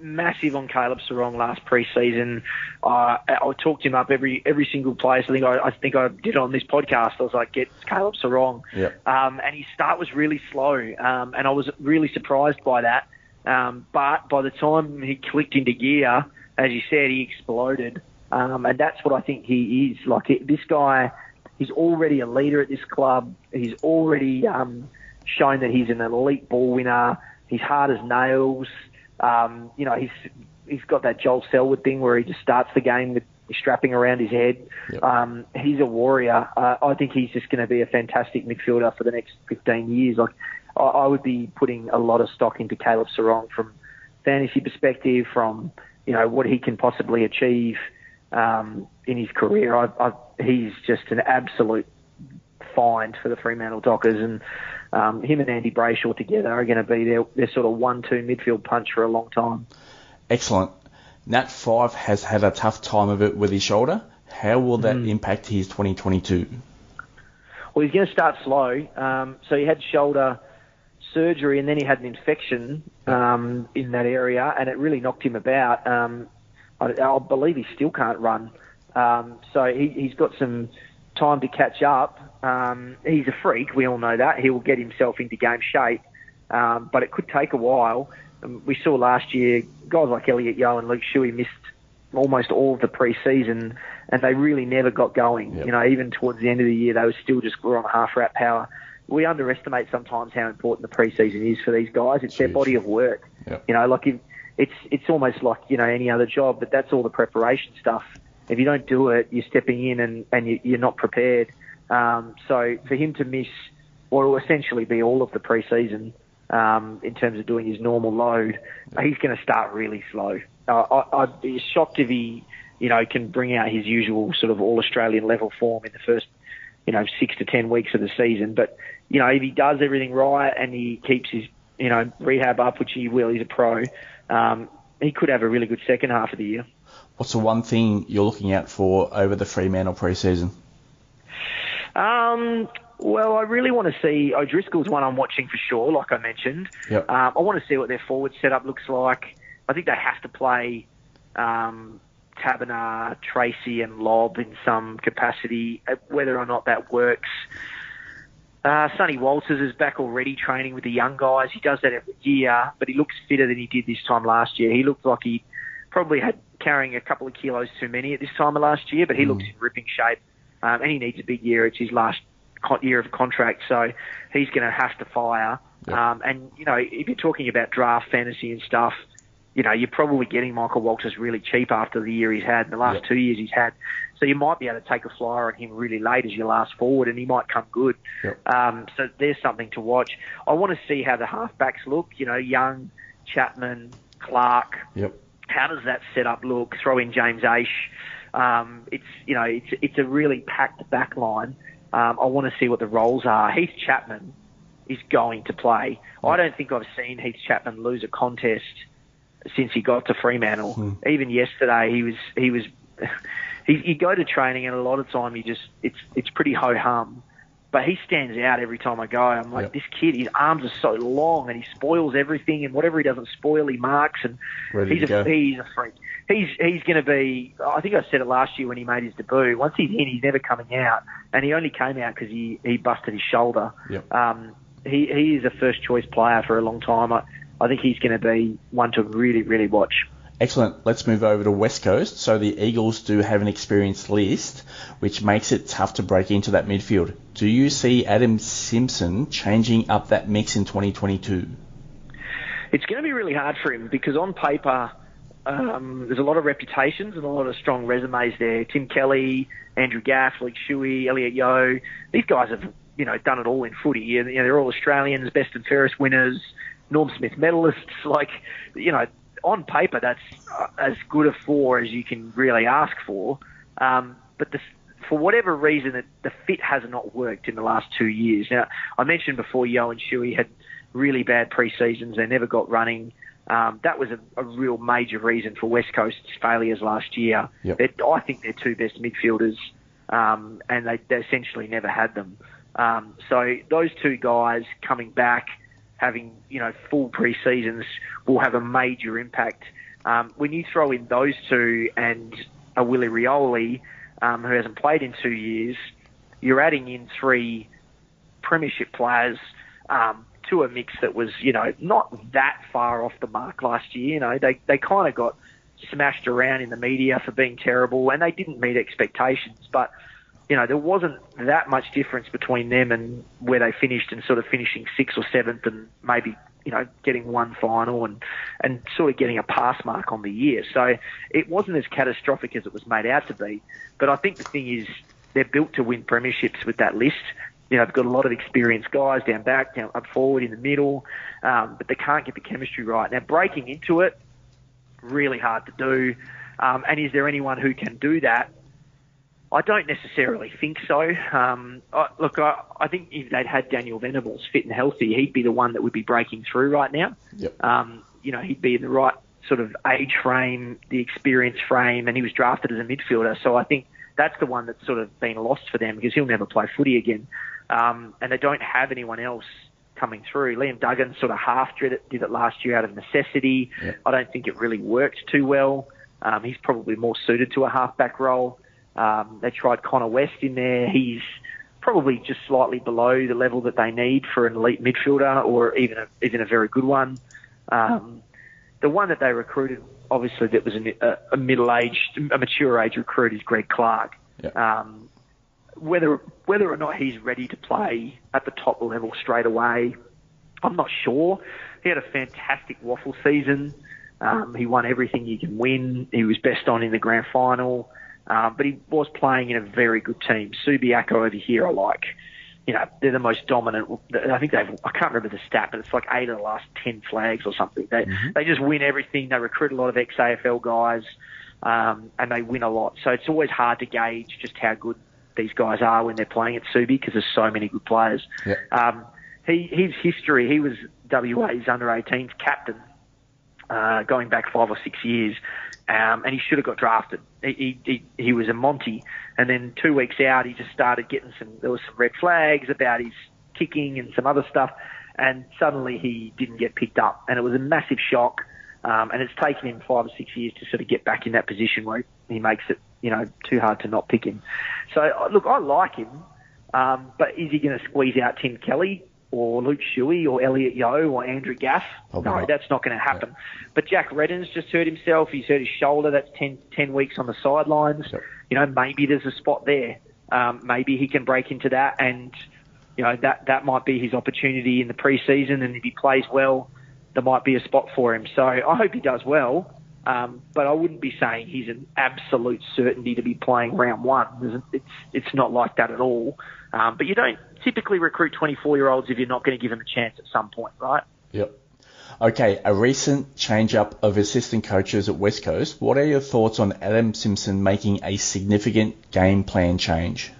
Speaker 2: massive on Caleb Serong last pre-season. Uh, I talked him up every every single place. I think I, I think I did it on this podcast. I was like, get Caleb Serong.
Speaker 1: Yep.
Speaker 2: Um, and his start was really slow, um, and I was really surprised by that. Um, but by the time he clicked into gear, as you said, he exploded. Um, and that's what I think he is. Like it, this guy, he's already a leader at this club. He's already um, shown that he's an elite ball winner. He's hard as nails. Um, you know, he's he's got that Joel Selwood thing where he just starts the game with strapping around his head.
Speaker 1: Yep.
Speaker 2: Um, he's a warrior. Uh, I think he's just going to be a fantastic midfielder for the next 15 years. Like, I, I would be putting a lot of stock into Caleb Serong from fantasy perspective, from you know what he can possibly achieve um, in his career. I, I, he's just an absolute find for the Fremantle Dockers, and um, him and Andy Brayshaw together are going to be their, their sort of one-two midfield punch for a long time.
Speaker 1: Excellent. Nat Fyfe has had a tough time of it with his shoulder. How will that
Speaker 2: Mm.
Speaker 1: impact his 2022?
Speaker 2: Well, he's going to start slow. Um, so he had shoulder surgery, and then he had an infection um, in that area, and it really knocked him about. Um, I, I believe he still can't run. Um, so he, he's got some time to catch up. Um, he's a freak, we all know that. He will get himself into game shape, um, but it could take a while. Um, we saw last year guys like Elliot Yeo and Luke Shuey missed almost all of the pre-season, and they really never got going.
Speaker 1: Yep.
Speaker 2: You know, even towards the end of the year, they were still just were on half rat power. We underestimate sometimes how important the pre-season is for these guys. It's their body of work.
Speaker 1: Yep.
Speaker 2: You know, like if, it's it's almost like you know any other job, but that's all the preparation stuff. If you don't do it, you're stepping in and and you, you're not prepared. Um, so for him to miss, or will essentially be all of the pre-season um, in terms of doing his normal load, he's going to start really slow. Uh, I, I'd be shocked if he, you know, can bring out his usual sort of all Australian level form in the first, you know, six to ten weeks of the season. But you know, if he does everything right and he keeps his, you know, rehab up, which he will, he's a pro. Um, he could have a really good second half of the year.
Speaker 1: What's the one thing you're looking out for over the Fremantle preseason?
Speaker 2: Um, well, I really want to see O'Driscoll's one I'm watching for sure, like I mentioned.
Speaker 1: Yep.
Speaker 2: Um, I want to see what their forward setup looks like. I think they have to play um, Taberner, Treacy, and Lobb in some capacity. Uh, Whether or not that works, uh, Sonny Walters is back already training with the young guys. He does that every year, but he looks fitter than he did this time last year. He looked like he probably had carrying a couple of kilos too many at this time of last year, but he looks in ripping shape, um, and he needs a big year. It's his last year of contract, so he's going to have to fire.
Speaker 1: Yeah.
Speaker 2: Um, and you know, if you're talking about draft fantasy and stuff, you know, you're probably getting Michael Walters really cheap after the year he's had, and the last
Speaker 1: Yep.
Speaker 2: two years he's had. So you might be able to take a flyer on him really late as your last forward, and he might come good.
Speaker 1: Yep.
Speaker 2: Um, so there's something to watch. I want to see how the halfbacks look. You know, Young, Chapman, Clark.
Speaker 1: Yep.
Speaker 2: How does that setup look? Throw in James Aish. Um, it's you know it's it's a really packed back line. Um, I want to see what the roles are. Heath Chapman is going to play. I don't think I've seen Heath Chapman lose a contest since he got to Fremantle. Even yesterday, he was he was *laughs* he, you go to training and a lot of time you just it's it's pretty ho hum. But he stands out every time I go. I'm like,
Speaker 1: Yep.
Speaker 2: this kid, his arms are so long and he spoils everything, and whatever he doesn't spoil, he marks. And
Speaker 1: Ready
Speaker 2: he's a
Speaker 1: go.
Speaker 2: he's a freak. He's he's going to be. I think I said it last year when he made his debut. Once he's in, he's never coming out, and he only came out because he he busted his shoulder.
Speaker 1: Yep.
Speaker 2: Um, he he is a first choice player for a long time. I, I think he's going to be one to really really watch.
Speaker 1: Excellent. Let's move over to West Coast. So the Eagles do have an experienced list, which makes it tough to break into that midfield. Do you see Adam Simpson changing up that mix in 2022?
Speaker 2: It's going to be really hard for him because on paper, um, there's a lot of reputations and a lot of strong resumes there. Tim Kelly, Andrew Gaff, Luke Shuey, Elliot Yeo. These guys have, you know, done it all in footy. You know, they're all Australians, best and fairest winners, Norm Smith medalists. *laughs* Like, you know, on paper, that's uh, as good a four as you can really ask for. Um, but the, for whatever reason, it, the fit has not worked in the last two years. Now, I mentioned before, Yeo and Shuey had really bad pre-seasons. They never got running. Um, that was a, a real major reason for West Coast's failures last year.
Speaker 1: Yep.
Speaker 2: I think they're two best midfielders, um, and they, they essentially never had them. Um, so those two guys coming back, having you know full pre-seasons, will have a major impact. Um, when you throw in those two and a Willie Rioli, um, who hasn't played in two years, you're adding in three premiership players um, to a mix that was, you know, not that far off the mark last year. You know, they they kind of got smashed around in the media for being terrible, and they didn't meet expectations. But you know, there wasn't that much difference between them and where they finished, and sort of finishing sixth or seventh, and maybe you know, getting one final and, and sort of getting a pass mark on the year. So it wasn't as catastrophic as it was made out to be. But I think the thing is, they're built to win premierships with that list. You know, they've got a lot of experienced guys down back, down up forward, in the middle, um, but they can't get the chemistry right. Now, breaking into it, really hard to do. Um, and is there anyone who can do that? I don't necessarily think so. Um, I, look, I, I think if they'd had Daniel Venables fit and healthy, he'd be the one that would be breaking through right now.
Speaker 1: Yep.
Speaker 2: Um, you know, he'd be in the right sort of age frame, the experience frame, and he was drafted as a midfielder. So I think that's the one that's sort of been lost for them because he'll never play footy again. Um, and they don't have anyone else coming through. Liam Duggan sort of half did it, did it last year out of necessity.
Speaker 1: Yep.
Speaker 2: I don't think it really worked too well. Um, he's probably more suited to a halfback role. Um, they tried Connor West in there. He's probably just slightly below the level that they need for an elite midfielder or even a, even a very good one. Um, the one that they recruited, obviously, that was a, a middle-aged, a mature age recruit is Greg Clark.
Speaker 1: Yep.
Speaker 2: Um, whether whether or not he's ready to play at the top level straight away, I'm not sure. He had a fantastic WAFL season. Um, he won everything you can win. He was best on in the grand final. Um, but he was playing in a very good team. Subiaco over here are like, you know, they're the most dominant. I think they've, I can't remember the stat, but it's like eight of the last 10 flags or something. They, they just win everything. They recruit a lot of ex-AFL guys, um, and they win a lot. So it's always hard to gauge just how good these guys are when they're playing at Subi because there's so many good players.
Speaker 1: Yeah.
Speaker 2: Um, he, his history, he was WA's under 18s captain uh, going back five or six years, um, and he should have got drafted. He, he, he, was a Monty, and then two weeks out, he just started getting some. There was some red flags about his kicking and some other stuff, and suddenly he didn't get picked up, and it was a massive shock. Um, and it's taken him five or six years to sort of get back in that position where he makes it, you know, too hard to not pick him. So uh, look, I like him, um, but is he going to squeeze out Tim Kelly? Or Luke Shuey or Elliot Yeo or Andrew Gaff.
Speaker 1: Probably
Speaker 2: no, that's not going to happen. But Jack Redden's just hurt himself. He's hurt his shoulder. That's 10, 10 weeks on the sidelines.
Speaker 1: Yep.
Speaker 2: You know, maybe there's a spot there. Um, maybe he can break into that and, you know, that, that might be his opportunity in the preseason. And if he plays well, there might be a spot for him. So I hope he does well. Um, but I wouldn't be saying he's an absolute certainty to be playing round one. It's it's not like that at all. Um, but you don't typically recruit 24 year olds if you're not going to give them a chance at some point, right?
Speaker 1: Yep. Okay, a recent change up of assistant coaches at West Coast. What are your thoughts on Adam Simpson making a significant game plan change?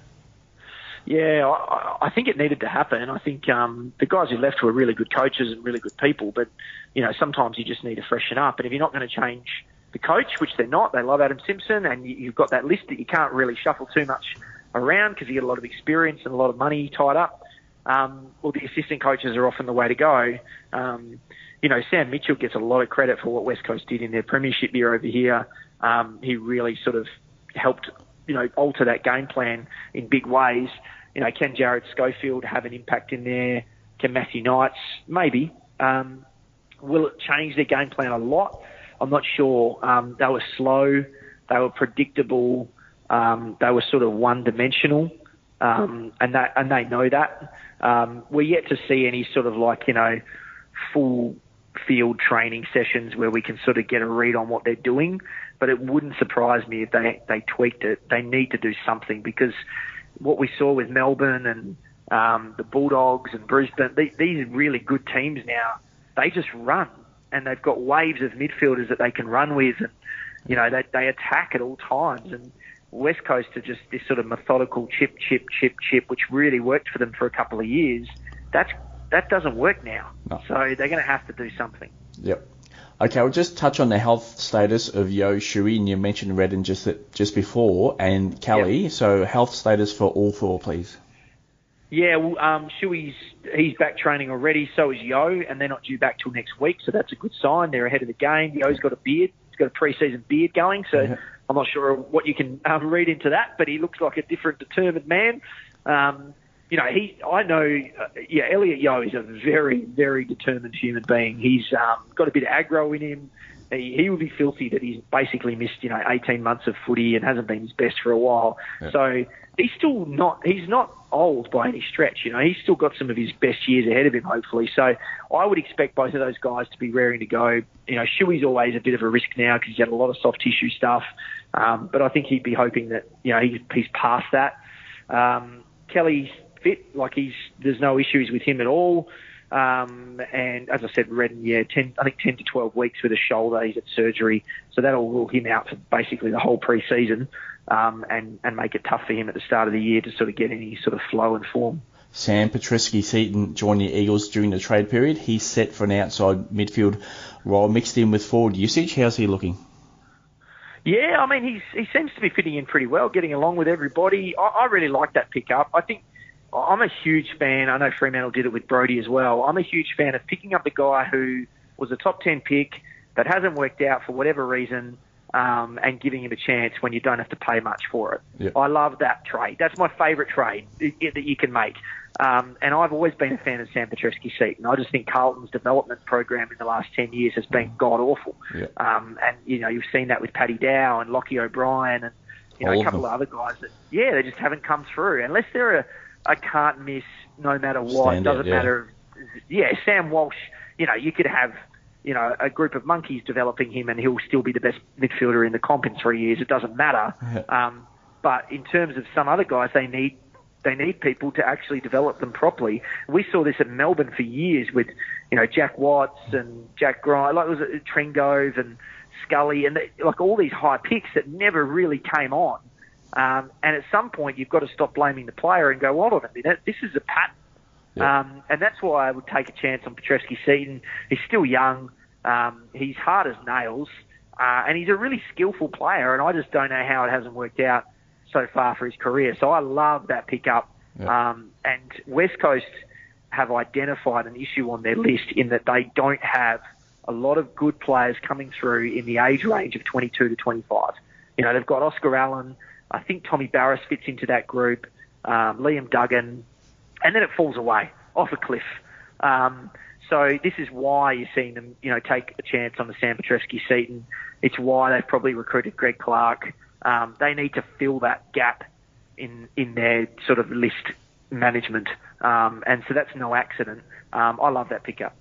Speaker 2: Yeah, I, I think it needed to happen. I think um, the guys who left were really good coaches and really good people, but you know sometimes you just need to freshen up. And if you're not going to change the coach, which they're not, they love Adam Simpson, and you, you've got that list that you can't really shuffle too much around because you get a lot of experience and a lot of money tied up. Um, well, the assistant coaches are often the way to go. Um, you know, Sam Mitchell gets a lot of credit for what West Coast did in their premiership year over here. Um, he really sort of helped, you know, alter that game plan in big ways. You know, can Jarrad Schofield have an impact in there? Can Matthew Knights? Maybe. Um, will it change their game plan a lot? I'm not sure. Um, they were slow. They were predictable. Um, they were sort of one-dimensional, um, and that and they know that. Um, we're yet to see any sort of like you know full field training sessions where we can sort of get a read on what they're doing. But it wouldn't surprise me if they they tweaked it. They need to do something because what we saw with Melbourne and um, the Bulldogs and Brisbane, these, these really good teams now, they just run and they've got waves of midfielders that they can run with, and you know they they attack at all times. And West Coast are just this sort of methodical chip, chip, chip, chip, which really worked for them for a couple of years. That's that doesn't work now.
Speaker 1: No.
Speaker 2: So they're going to have to do something.
Speaker 1: Yep. Okay, we'll just touch on the health status of Yeo Shuey, and you mentioned Redden just just before, and Kelly. So health status for all four, please.
Speaker 2: Yeah, well, um, Shuey's he's back training already. So is Yeo, and they're not due back till next week. So that's a good sign. They're ahead of the game. Yeo's got a beard. Got a pre-season beard going. So
Speaker 1: Yeah.
Speaker 2: I'm not sure what you can um, read into that, but he looks like a different, determined man. Um, you know, he. I know. Uh, yeah, Elliot Yeo is a very, very determined human being. He's um, got a bit of aggro in him. He, he would be filthy that he's basically missed, you know, 18 months of footy and hasn't been his best for a while.
Speaker 1: Yeah.
Speaker 2: So he's still not, he's not old by any stretch. You know, he's still got some of his best years ahead of him, hopefully. So I would expect both of those guys to be raring to go. You know, Shuey's always a bit of a risk now because he's had a lot of soft tissue stuff. Um, but I think he'd be hoping that, you know, he's, he's past that. Um, Kelly's fit, like he's, there's no issues with him at all. Um, and as I said, Redden, yeah, 10, I think 10 to 12 weeks with a shoulder. He's at surgery. So that'll rule him out for basically the whole pre-season um, and, and make it tough for him at the start of the year to sort of get any sort of flow and form.
Speaker 1: Sam Petrevski-Seton joined the Eagles during the trade period. He's set for an outside midfield role mixed in with forward usage. How's he looking?
Speaker 2: Yeah, I mean, he's, he seems to be fitting in pretty well, getting along with everybody. I, I really like that pickup. I think I'm a huge fan. I know Fremantle did it with Brodie as well. I'm a huge fan of picking up the guy who was a top 10 pick that hasn't worked out for whatever reason um, and giving him a chance when you don't have to pay much for it.
Speaker 1: Yep.
Speaker 2: I love that trade. That's my favourite trade that you can make. Um, and I've always been a fan of Sam Petrevski-Seton. And I just think Carlton's development program in the last 10 years has been god awful.
Speaker 1: Yep.
Speaker 2: Um, and, you know, you've seen that with Paddy Dow and Lochie O'Brien and, you know,
Speaker 1: All
Speaker 2: a couple
Speaker 1: them.
Speaker 2: of other guys that, yeah, they just haven't come through. Unless they're a, a can't miss no matter what.
Speaker 1: Standout,
Speaker 2: doesn't
Speaker 1: yeah.
Speaker 2: matter. Yeah, Sam Walsh, you know, you could have, you know, a group of monkeys developing him and he'll still be the best midfielder in the comp in three years. It doesn't matter.
Speaker 1: Yeah.
Speaker 2: Um, but in terms of some other guys, they need they need people to actually develop them properly. We saw this at Melbourne for years with, you know, Jack Watts and Jack Grimes, like it was Trengove and Scully, and they, like all these high picks that never really came on. Um, and at some point, you've got to stop blaming the player and go, hold on a minute, this is a pattern.
Speaker 1: Yeah.
Speaker 2: Um, and that's why I would take a chance on Petrevski-Seton. He's still young. Um, he's hard as nails. Uh, and he's a really skillful player. And I just don't know how it hasn't worked out so far for his career. So I love that pickup.
Speaker 1: Yeah.
Speaker 2: Um, and West Coast have identified an issue on their list in that they don't have a lot of good players coming through in the age range of 22 to 25. You know, they've got Oscar Allen. I think Tommy Barrass fits into that group. Um, Liam Duggan, and then it falls away off a cliff. Um, so this is why you're seeing them, you know, take a chance on the Sam Petrevski-Seton, and It's why they've probably recruited Greg Clark. Um, they need to fill that gap in in their sort of list management, um, and so that's no accident. Um, I love that pickup.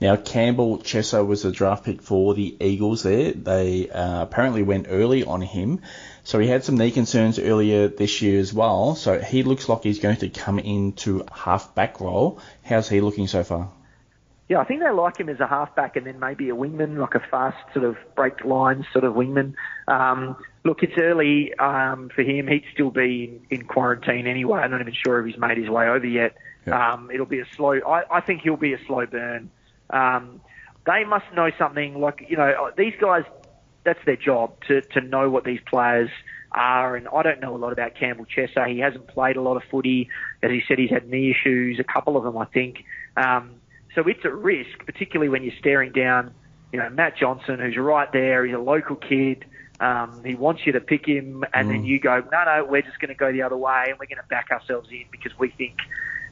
Speaker 1: Now, Campbell Chesser was a draft pick for the Eagles there. They uh, apparently went early on him. So he had some knee concerns earlier this year as well. So he looks like he's going to come into half back role. How's he looking so far?
Speaker 2: Yeah, I think they like him as a halfback and then maybe a wingman, like a fast sort of break line sort of wingman. Um, look, it's early um, for him. He'd still be in, in quarantine anyway. I'm not even sure if he's made his way over yet.
Speaker 1: Yeah.
Speaker 2: Um, it'll be a slow. I, I think he'll be a slow burn. Um, they must know something. Like you know, these guys. That's their job to to know what these players are. And I don't know a lot about Campbell Chesser. He hasn't played a lot of footy. As he said, he's had knee issues, a couple of them, I think. Um, so it's a risk, particularly when you're staring down, you know, Matt Johnson, who's right there. He's a local kid. Um, he wants you to pick him, and then you go, no, no, we're just going to go the other way, and we're going to back ourselves in because we think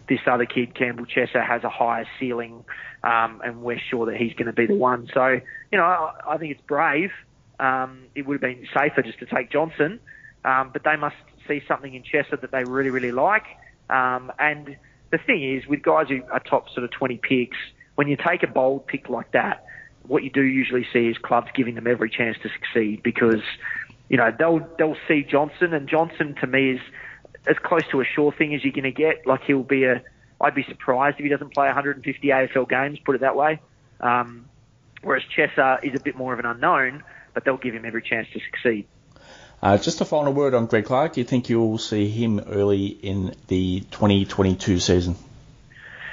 Speaker 2: this other kid, Campbell Chesser, has a higher ceiling, um, and we're sure that he's going to be the one. So, you know, I, I think it's brave. Um, it would have been safer just to take Johnson, um, but they must see something in Chesser that they really, really like. Um, and the thing is, with guys who are top sort of 20 picks, when you take a bold pick like that, what you do usually see is clubs giving them every chance to succeed because, you know, they'll they'll see Johnson, and Johnson to me is as close to a sure thing as you're going to get. Like he'll be a, I'd be surprised if he doesn't play 150 AFL games. Put it that way. Um, whereas Chesser is a bit more of an unknown, but they'll give him every chance to succeed.
Speaker 1: Uh, just a final word on Greg Clark. Do you think you'll see him early in the 2022 season?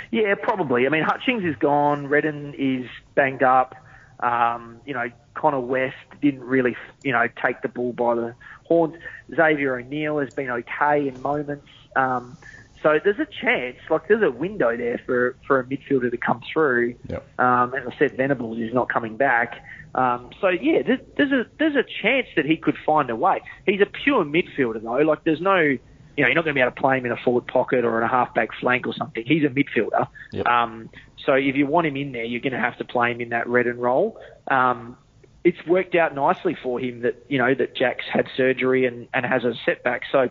Speaker 2: Yeah, probably. I mean, Hutchings is gone. Redden is banged up. Um, you know, Connor West didn't really, you know, take the bull by the horns. Xavier O'Neill has been okay in moments. Um, so there's a chance, like there's a window there for, for a midfielder to come through.
Speaker 1: Yep.
Speaker 2: Um, as I said, Venables is not coming back. Um, so yeah, there's, there's a there's a chance that he could find a way. He's a pure midfielder though. Like there's no, you know, you're not going to be able to play him in a forward pocket or in a halfback flank or something. He's a midfielder.
Speaker 1: Yep.
Speaker 2: Um, so if you want him in there, you're going to have to play him in that red and roll. Um, it's worked out nicely for him that you know that Jack's had surgery and, and has a setback, so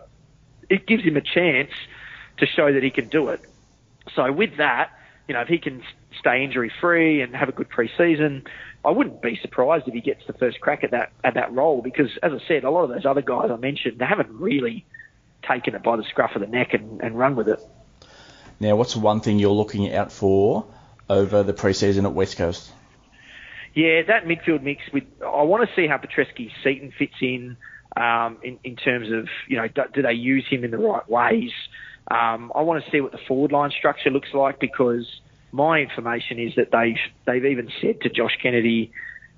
Speaker 2: it gives him a chance to show that he can do it. So with that, you know, if he can stay injury free and have a good pre-season, I wouldn't be surprised if he gets the first crack at that at that role because, as I said, a lot of those other guys I mentioned they haven't really taken it by the scruff of the neck and, and run with it.
Speaker 1: Now, what's one thing you're looking out for over the pre-season at West Coast?
Speaker 2: Yeah, that midfield mix. With I want to see how Petrevski Seaton fits in, um, in in terms of you know do, do they use him in the right ways. Um, I want to see what the forward line structure looks like because my information is that they've they've even said to Josh Kennedy,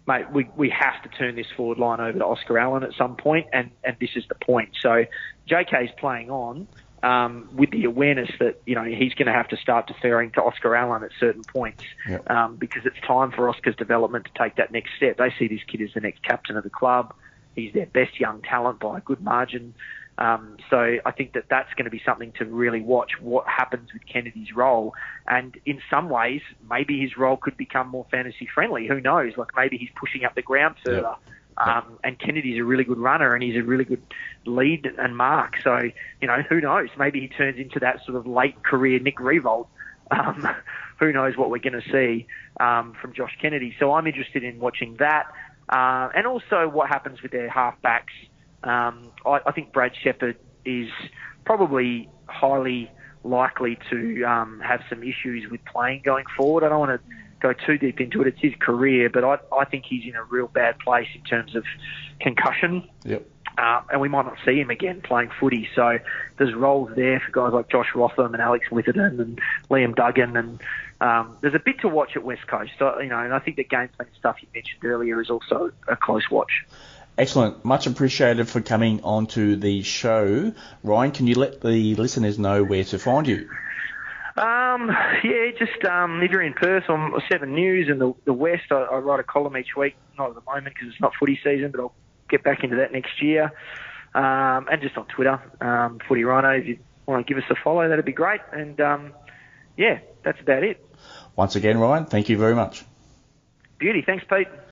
Speaker 2: mate, we we have to turn this forward line over to Oscar Allen at some point, and and this is the point. So JK is playing on um, with the awareness that you know he's going to have to start deferring to Oscar Allen at certain points
Speaker 1: Yep.
Speaker 2: um, because it's time for Oscar's development to take that next step. They see this kid as the next captain of the club. He's their best young talent by a good margin. Um, so I think that that's going to be something to really watch what happens with Kennedy's role. And in some ways, maybe his role could become more fantasy friendly. Who knows? Like maybe he's pushing up the ground further. Um, and Kennedy's a really good runner and he's a really good lead and mark. So, you know, who knows? Maybe he turns into that sort of late career Nick Riewoldt. Um, *laughs* who knows what we're going to see um, from Josh Kennedy. So I'm interested in watching that. Uh, and also what happens with their halfbacks. Um, I, I think Brad Sheppard is probably highly likely to um, have some issues with playing going forward. I don't want to go too deep into it. It's his career, but I, I think he's in a real bad place in terms of concussion.
Speaker 1: Yep.
Speaker 2: Uh, and we might not see him again playing footy. So there's roles there for guys like Josh Rotham and Alex Witherden and Liam Duggan, and um, there's a bit to watch at West Coast. So, you know, and I think the game plan stuff you mentioned earlier is also a close watch.
Speaker 1: Excellent. Much appreciated for coming onto the show. Ryan, can you let the listeners know where to find you?
Speaker 2: Um, yeah, just um, if you're in Perth on Seven News and the, the West, I, I write a column each week. Not at the moment because it's not footy season, but I'll get back into that next year. Um, and just on Twitter, um, Footy Rhino. If you want to give us a follow, that'd be great. And um, yeah, that's about it.
Speaker 1: Once again, Ryan, thank you very much.
Speaker 2: Beauty. Thanks, Pete.